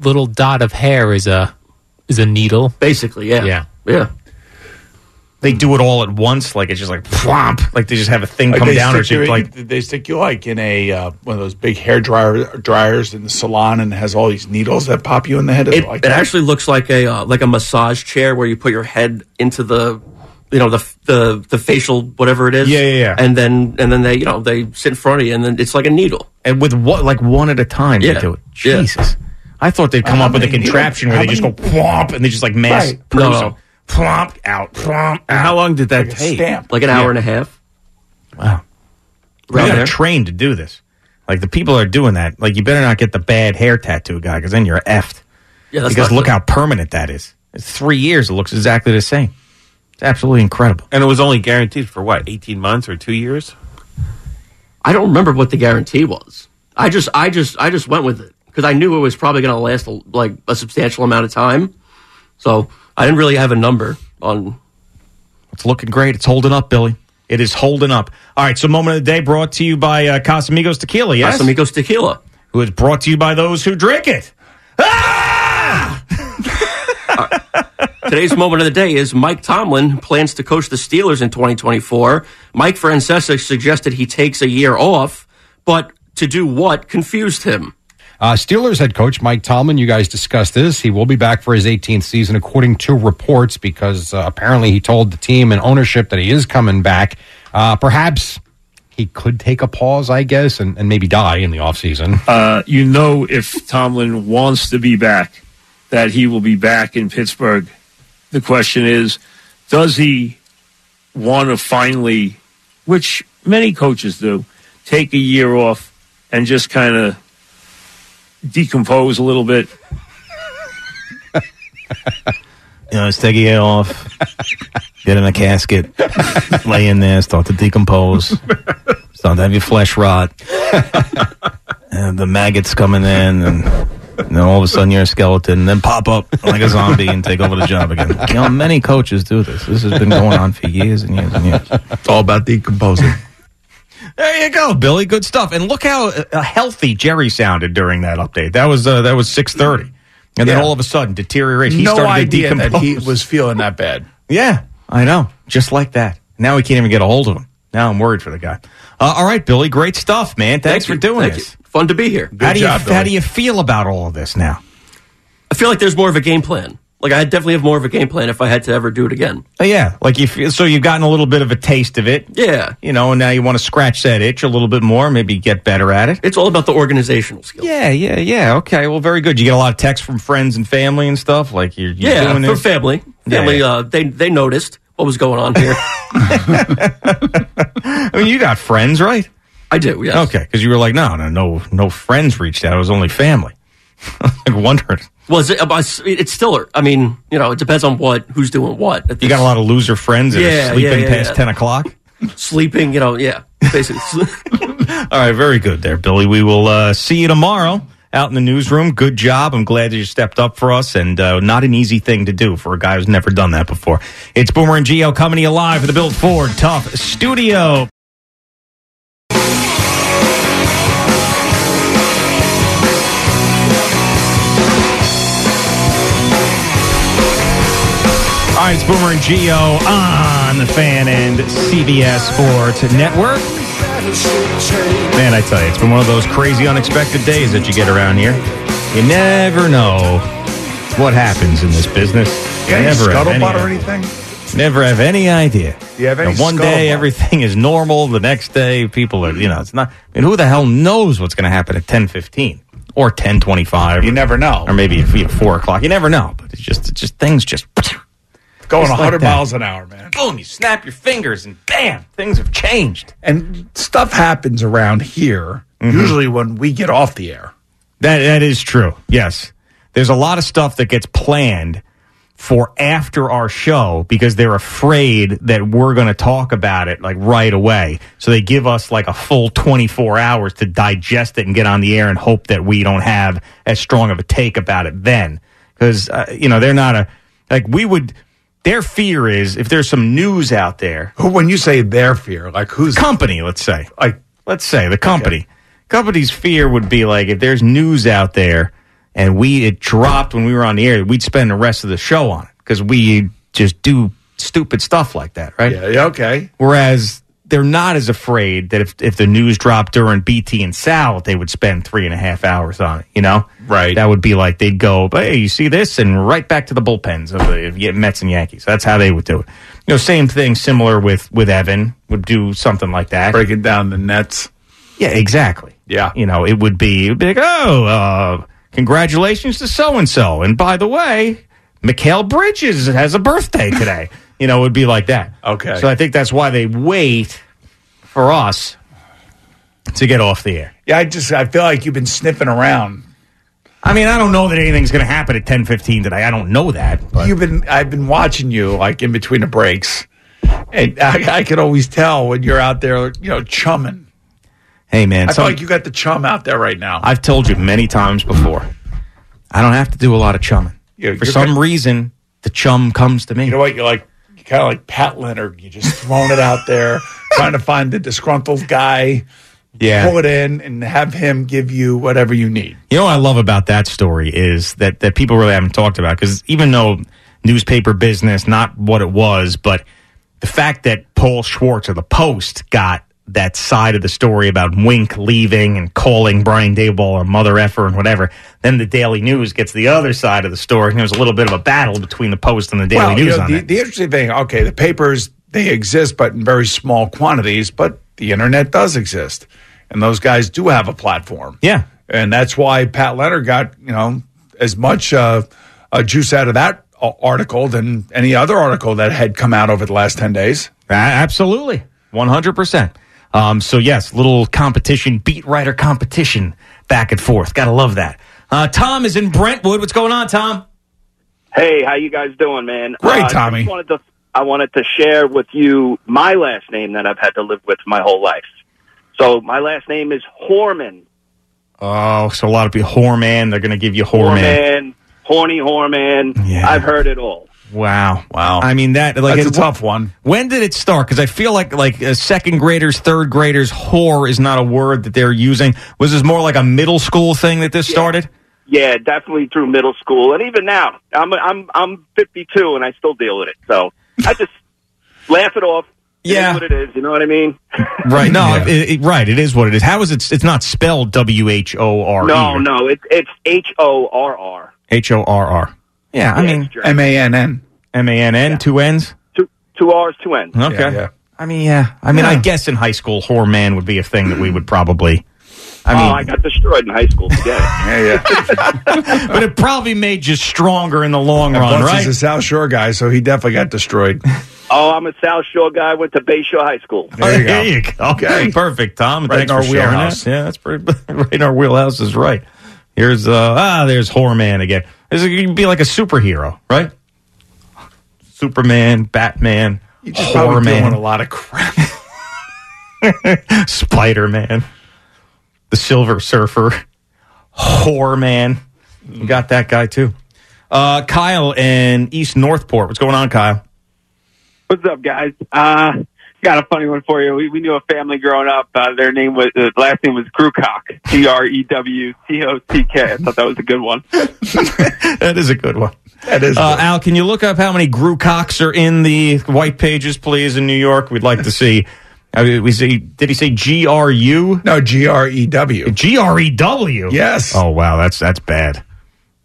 S5: little dot of hair is a is a needle.
S6: Basically, yeah.
S5: Yeah.
S6: Yeah.
S2: They do it all at once, like it's just like plomp, like they just have a thing
S3: Like
S2: come
S3: they
S2: down, or
S3: you,
S2: like
S3: they stick you like in a uh, one of those big hair dryer dryers in the salon, and it has all these needles that pop you in the head. Is
S6: It,
S3: like
S6: it actually looks like a uh, like a massage chair where you put your head into the you know the the the facial whatever it is.
S2: Yeah, yeah, yeah.
S6: And then and then they you know they sit in front of you and then it's like a needle.
S2: and with what, like one at a time, they do it.
S6: Yeah.
S2: Jesus, I thought they'd come
S3: How
S2: up with a contraption
S3: needles-
S2: where they
S3: how
S2: just go plomp and they just like mass
S3: Right.
S2: produce
S6: No.
S2: them. Plomp out, plomp
S13: And
S2: out.
S13: how long did that
S3: Like
S13: take?
S3: stamp.
S6: Like an hour and a half.
S2: Wow, we
S6: Around
S2: got
S6: there.
S2: trained to do this. Like the people are doing that, like you better not get the bad hair tattoo guy because then you're effed.
S6: Yeah, that's
S2: because look
S6: good.
S2: how permanent that is. It's three years. It looks exactly the same. It's absolutely incredible.
S13: And it was only guaranteed for what, 18 months or two years?
S6: I don't remember what the guarantee was. I just I just I just went with it because I knew it was probably going to last a, like a substantial amount of time. So I didn't really have a number on.
S2: It's looking great. It's holding up, Billy. It is holding up. All right. So, moment of the day brought to you by uh, Casamigos Tequila. Yes,
S6: Casamigos Tequila.
S2: who is brought to you by those who drink it. Ah! <laughs>
S6: Today's moment of the day is Mike Tomlin plans to coach the Steelers in 2024. Mike Francesa suggested he takes a year off, but to do what confused him.
S14: Uh, Steelers head coach Mike Tomlin, you guys discussed this. He will be back for his 18th season, according to reports, because uh, apparently he told the team and ownership that he is coming back. Uh, perhaps he could take a pause, I guess, and, and maybe die in the offseason.
S15: uh, you know if Tomlin wants to be back, that he will be back in Pittsburgh. The question is, does he want to finally, which many coaches do, take a year off and just kind of decompose a little bit?
S2: You know, just take a year off, get in a casket, lay in there, start to decompose, start to have your flesh rot, and the maggots coming in, and then all of a sudden you're a skeleton, and then pop up like a zombie and take over the job again. You know, many coaches do this. This has been going on for years and years and years.
S3: It's all about decomposing.
S2: There you go, Billy. Good stuff. And look how uh, healthy Jerry sounded during that update. That was uh, that was six thirty, and then all of a sudden deterioration. He
S3: no
S2: started
S3: idea
S2: to
S3: that he was feeling that bad.
S2: Yeah, I know. Just like that. Now we can't even get a hold of him. Now I'm worried for the guy. Uh, all right, Billy. Great stuff, man. Thanks
S6: Thank
S2: for doing
S6: Thank
S2: this.
S6: you. Fun to be here.
S2: How do you
S3: job,
S2: how do you feel about all of this now?
S6: I feel like there's more of a game plan. Like I definitely have more of a game plan if I had to ever do it again.
S2: Uh, yeah, like you feel, so you've gotten a little bit of a taste of it.
S6: Yeah,
S2: You know, and now you want to scratch that itch a little bit more, maybe get better at it.
S6: it's all about the organizational skills.
S2: Yeah, yeah, yeah. Okay, well, very good. You get a lot of texts from friends and family and stuff. Like you're, you're
S6: Yeah,
S2: doing
S6: for
S2: this.
S6: family.
S2: Yeah,
S6: Family,
S2: yeah.
S6: Uh, they they noticed what was going on here. <laughs> <laughs>
S2: I mean, you got friends, right?
S6: I do. Yeah.
S2: Okay, because you were like, no, no, no, no friends reached out. It was only family. <laughs> like wondering.
S6: Well, is it, uh, it's still. I mean, you know, it depends on what who's doing what. At
S2: You got a lot of loser friends that
S6: Yeah,
S2: are sleeping
S6: yeah, yeah,
S2: past. 10 o'clock?
S6: sleeping. You know, yeah, basically. <laughs> <laughs>
S2: All right, very good there, Billy. We will uh, see you tomorrow out in the newsroom. Good job. I'm glad that you stepped up for us, and uh, not an easy thing to do for a guy who's never done that before. It's Boomer and Gio coming to you live at the Built Ford Tough Studio. It's Boomer and Gio on the fan and CBS Sports Network. Man, I tell you, it's been one of those crazy, unexpected days that you get around here. You never know what happens in this business. You
S3: Any
S2: never have any,
S3: scuttlebutt or anything?
S2: never have any idea.
S3: Do you have any
S2: And one day
S3: scuttlebutt?
S2: everything is normal. The next day, people are, you know, it's not. I mean, who the hell knows what's going to happen at ten fifteen or ten twenty five? You
S3: never know.
S2: Or maybe if you four o'clock. You never know. But it's just, it's just things just
S3: Going
S2: Just
S3: 100
S2: that.
S3: miles an hour, man.
S2: boom. You snap your fingers and bam, things have changed.
S3: And stuff happens around here,
S2: Mm-hmm.
S3: usually when we get off the air.
S2: That that is true. Yes, there's a lot of stuff that gets planned for after our show because they're afraid that we're going to talk about it like right away. So they give us like a full 24 hours to digest it and get on the air and hope that we don't have as strong of a take about it then. Because uh, you know they're not a like we would. Their fear is if there's some news out there.
S3: Who, when you say their fear, like who's
S2: company? Let's say,
S3: like
S2: let's say the company. Company's fear would be like if there's news out there and we it dropped when we were on the air, we'd spend the rest of the show on it because we just do stupid stuff like that, right?
S3: Yeah, yeah, okay.
S2: Whereas they're not as afraid that if if the news dropped during BT and Sal, they would spend three and a half hours on it. You know,
S3: right?
S2: That would be like they'd go, hey, you see this, and right back to the bullpens of the Mets and Yankees. That's how they would do it. You know, same thing, similar with with Evan would do something like that,
S3: breaking down the nets.
S2: Yeah, exactly.
S3: Yeah,
S2: you know, it would be, it would be like, oh, uh, congratulations to so and so, and by the way, Mikal Bridges has a birthday today. <laughs> you know, it would be like that.
S3: Okay.
S2: So I think that's why they wait for us to get off the air.
S3: Yeah, I just I feel like you've been sniffing around.
S2: I mean, I don't know that anything's going to happen at ten fifteen today. I don't know that. But
S3: You've been I've been watching you like in between the breaks, and <laughs> I, I can always tell when you're out there, you know, chumming.
S2: hey, man,
S3: I feel like you got the chum out there right now.
S2: I've told you many times before. I don't have to do a lot of chumming.
S3: Yeah,
S2: For
S3: you're
S2: some reason, the chum comes to me.
S3: You know what? You're like you're kind of like Pat Leonard. You just throwing it out there, <laughs> trying to find the disgruntled guy.
S2: Yeah.
S3: pull it in and have him give you whatever you need.
S2: You know what I love about that story is that that people really haven't talked about because even though newspaper business, not what it was, but the fact that Paul Schwartz of the Post got that side of the story about Wink leaving and calling Brian Daboll or mother effer and whatever, then the Daily News gets the other side of the story. And there's a little bit of a battle between the Post and the Daily
S3: well, you
S2: News
S3: know,
S2: on
S3: the, the interesting thing, okay, the papers they exist, but in very small quantities. But the internet does exist, and those guys do have a platform.
S2: Yeah,
S3: and that's why Pat Leonard got you know as much uh, uh, juice out of that article than any other article that had come out over the last ten days.
S2: Absolutely, one hundred percent. Um, so yes, little competition, beat writer competition, back and forth. Gotta love that. Uh, Tom is in Brentwood. What's going on, Tom?
S16: Hey, how you guys doing, man?
S2: Great,
S16: Uh,
S2: Tommy.
S16: just wanted to, I wanted to share with you my last name that I've had to live with my whole life. So my last name is Horman.
S2: Oh, so a lot of people, Horman, they're going to give you Whoreman.
S16: Horman, horny Horman. Yeah. I've heard it all.
S2: Wow, wow. I mean that like
S3: That's a tough one.
S2: When did it start? Because I feel like like uh, second graders, third graders, whore is not a word that they're using. Was this more like a middle school thing that this started?
S16: Yeah, definitely through middle school, and even now, I'm I'm I'm 52 and I still deal with it. So I just <laughs> laugh it off. It is
S2: Yeah.
S16: what it is. You know what I mean? <laughs>
S2: Right. No. it, it- right. It is what it is. How is it? It's not spelled W H O R E.
S16: No, no, it's it's H O R R.
S2: H O R R. Yeah. I mean
S16: it's German.
S3: M A N N.
S2: M A N N. Two N's.
S16: Two two R's, two N's.
S2: Okay. I mean, yeah. I mean, I guess in high school, whore man would be a thing that we would probably. I mean,
S16: oh, I got destroyed in high school. Forget it. <laughs>
S3: yeah, yeah. <laughs>
S2: but it probably made you stronger in the long
S3: And
S2: run,
S3: plus
S2: right?
S3: He's a South Shore guy, so he definitely got destroyed. <laughs>
S16: Oh, I'm a South Shore guy. Went to Bayshore High School.
S2: There you go. There you go. Okay, perfect, Tom.
S3: Right
S2: Thanks
S3: in our
S2: for sharing
S3: wheelhouse.
S2: that. Yeah, that's pretty right in our wheelhouse. Is right. Here's uh ah, there's Horror Man again. This is- you'd be like a superhero, right? Superman, Batman,
S3: You just
S2: Horror Man,
S3: doing a lot of crap. <laughs>
S2: Spider Man, the Silver Surfer, Horror Man. You got that guy too. Uh, Kyle in East Northport. What's going on, Kyle?
S17: What's up, guys? Uh, got a funny one for you. We, we knew a family growing up. Uh, their name was uh, last name was Grewcock. G R E W C O C K. I thought that was a good one. <laughs>
S2: that is a good one.
S3: That is.
S2: Uh, Al, can you look up how many Grewcocks are in the white pages, please, in New York? We'd like to see. I mean, we see. Did he say G R U?
S3: No, G R E W.
S2: G R E W.
S3: Yes.
S2: Oh wow, that's that's bad.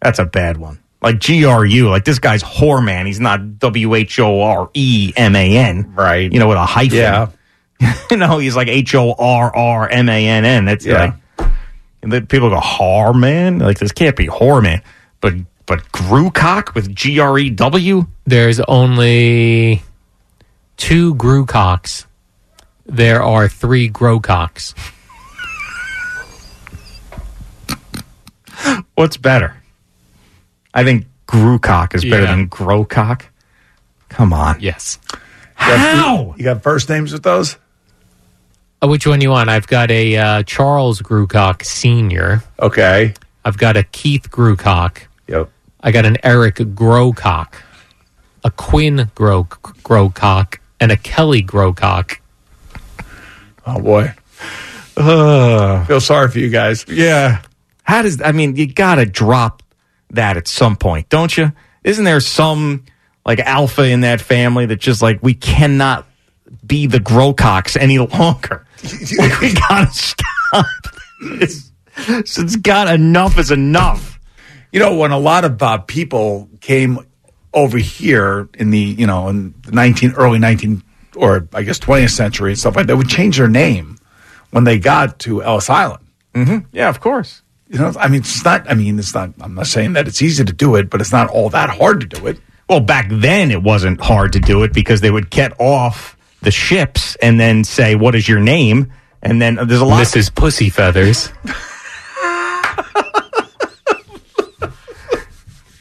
S2: That's a bad one. Like G R U. Like this guy's whore man. He's not W H O R E M A N.
S3: Right.
S2: You know, with a hyphen.
S3: Yeah. <laughs>
S2: no, he's like H O R R M A N N. That's
S3: Yeah.
S2: like. And then people go whore man. Like this can't be whore man. But but Grewcock with G R E W.
S5: There's only two Grewcocks. There are three Growcocks. <laughs>
S2: What's better? I think Grewcock is better
S5: Yeah.
S2: than Growcock. Come on.
S5: Yes.
S2: How?
S3: You got first names with those?
S5: Uh, which one you want? I've got a uh, Charles Grewcock Senior.
S3: Okay.
S5: I've got a Keith Grewcock.
S3: Yep.
S5: I got an Eric Growcock, a Quinn Grow Growcock, and a Kelly Growcock.
S3: Oh boy.
S2: Uh,
S3: Feel sorry for you guys.
S2: yeah. How does I mean? You gotta drop that at some point, don't you? Isn't there some like alpha in that family that just like we cannot be the Growcocks any <laughs> longer? Like, we gotta stop. It's, it's got enough is enough.
S3: You know, when a lot of uh, people came over here in the, you know, in the 19, early 19, or I guess 20th century and stuff like that, would change their name when they got to Ellis Island.
S2: Mm-hmm. Yeah, of course.
S3: You know, I mean, it's not, I mean, it's not, I'm not saying that it's easy to do it, but it's not all that hard to do it.
S2: Well, back then it wasn't hard to do it because they would get off the ships and then say, "What is your name?" And then uh, there's a lot.
S5: Mrs. Pussy Feathers.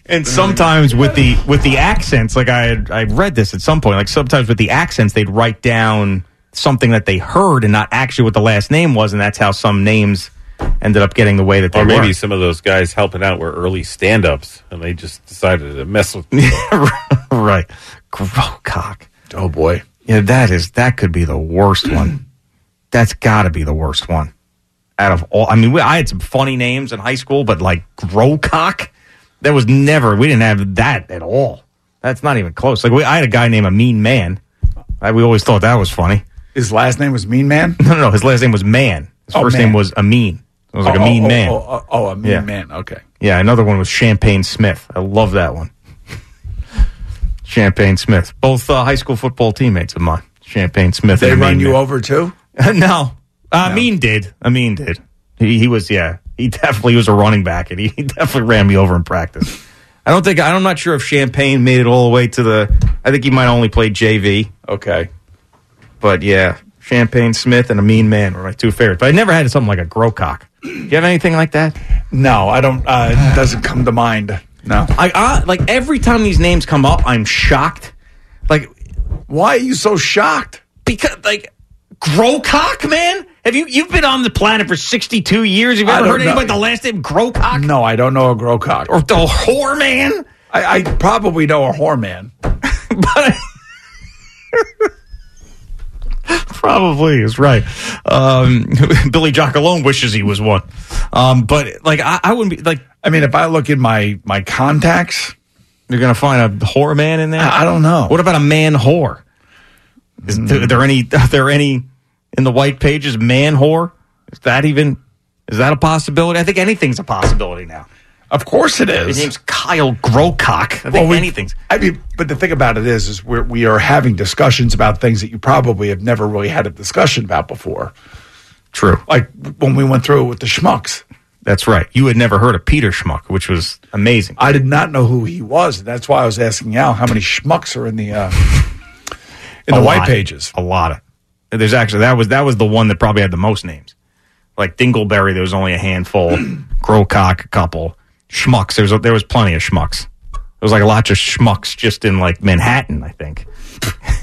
S2: And sometimes with the with the accents, like I had, I read this at some point. Like sometimes with the accents, they'd write down something that they heard and not actually what the last name was, and that's how some names ended up getting the way that they
S13: Or maybe
S2: were.
S13: some of those guys helping out were early stand ups and they just decided to mess with <laughs> me
S2: right. Growcock.
S3: Oh boy.
S2: Yeah, that is that could be the worst one. <clears throat> That's got to be the worst one. Out of all, I mean, we, I had some funny names in high school, but like Growcock, that was never. We didn't have that at all. That's not even close. Like we, I had a guy named a Mean Man. I, we always thought that was funny.
S3: His last name was Mean Man? <laughs>
S2: No, no, no. His last name was Man. His
S3: Oh,
S2: first
S3: Man.
S2: name was Amin. It was like
S3: Oh,
S2: a mean
S3: oh,
S2: man.
S3: Oh, oh, oh, a mean
S2: Yeah.
S3: man. Okay.
S2: Yeah, another one was Champagne Smith. I love that one. <laughs> Champagne Smith. Both uh, high school football teammates of mine. Champagne Smith.
S3: They run you
S2: Man.
S3: over too? <laughs>
S2: no. Uh, Amin did. Amin did. He, he was, yeah. He <laughs> definitely was a running back, and he, he definitely ran me over in practice. I don't think, I'm not sure if Champagne made it all the way to the, I think he might only play JV.
S3: Okay.
S2: But yeah, Champagne Smith and a mean man were my two favorites. But I never had something like a Growcock. You have anything like that?
S3: No, I don't. Uh, it doesn't come to mind. No.
S2: I, I like every time these names come up, I'm shocked. Like,
S3: why are you so shocked?
S2: Because like Growcock, man. Have you you've been on the planet for 62 years? Have you
S3: I
S2: ever
S3: don't
S2: heard
S3: know.
S2: anybody the last name Growcock
S3: No, I don't know a Growcock.
S2: or the whore man?
S3: I, I probably know a whore man. <laughs>
S2: Probably is right. Um, <laughs> Billy Giacalone wishes he was one. Um, but like I, I wouldn't be like.
S3: I mean, if I look in my my contacts,
S2: you're gonna find a whore man in there.
S3: I, I don't know.
S2: What about a man whore? Is there, there any? <laughs> Are there any in the white pages? Man whore? Is that even? Is that a possibility? I think anything's a possibility now.
S3: Of course it is.
S2: His name's Kyle Growcock. I think
S3: Well, we-
S2: anything's.
S3: I mean, but the thing about it is, is we're, we are having discussions about things that you probably have never really had a discussion about before.
S2: True.
S3: Like when we went through it with the schmucks.
S2: That's right. You had never heard of Peter Schmuck, which was amazing.
S3: I did not know who he was. And that's why I was asking Al how many schmucks are in the uh, <laughs> in
S2: A
S3: the white pages.
S2: A lot of. There's actually that was that was the one that probably had the most names. Like Dingleberry, there was only a handful. <clears throat> Growcock, a couple. Schmucks, there was there was plenty of schmucks. There was like lots of schmucks just in like Manhattan, I think. <laughs>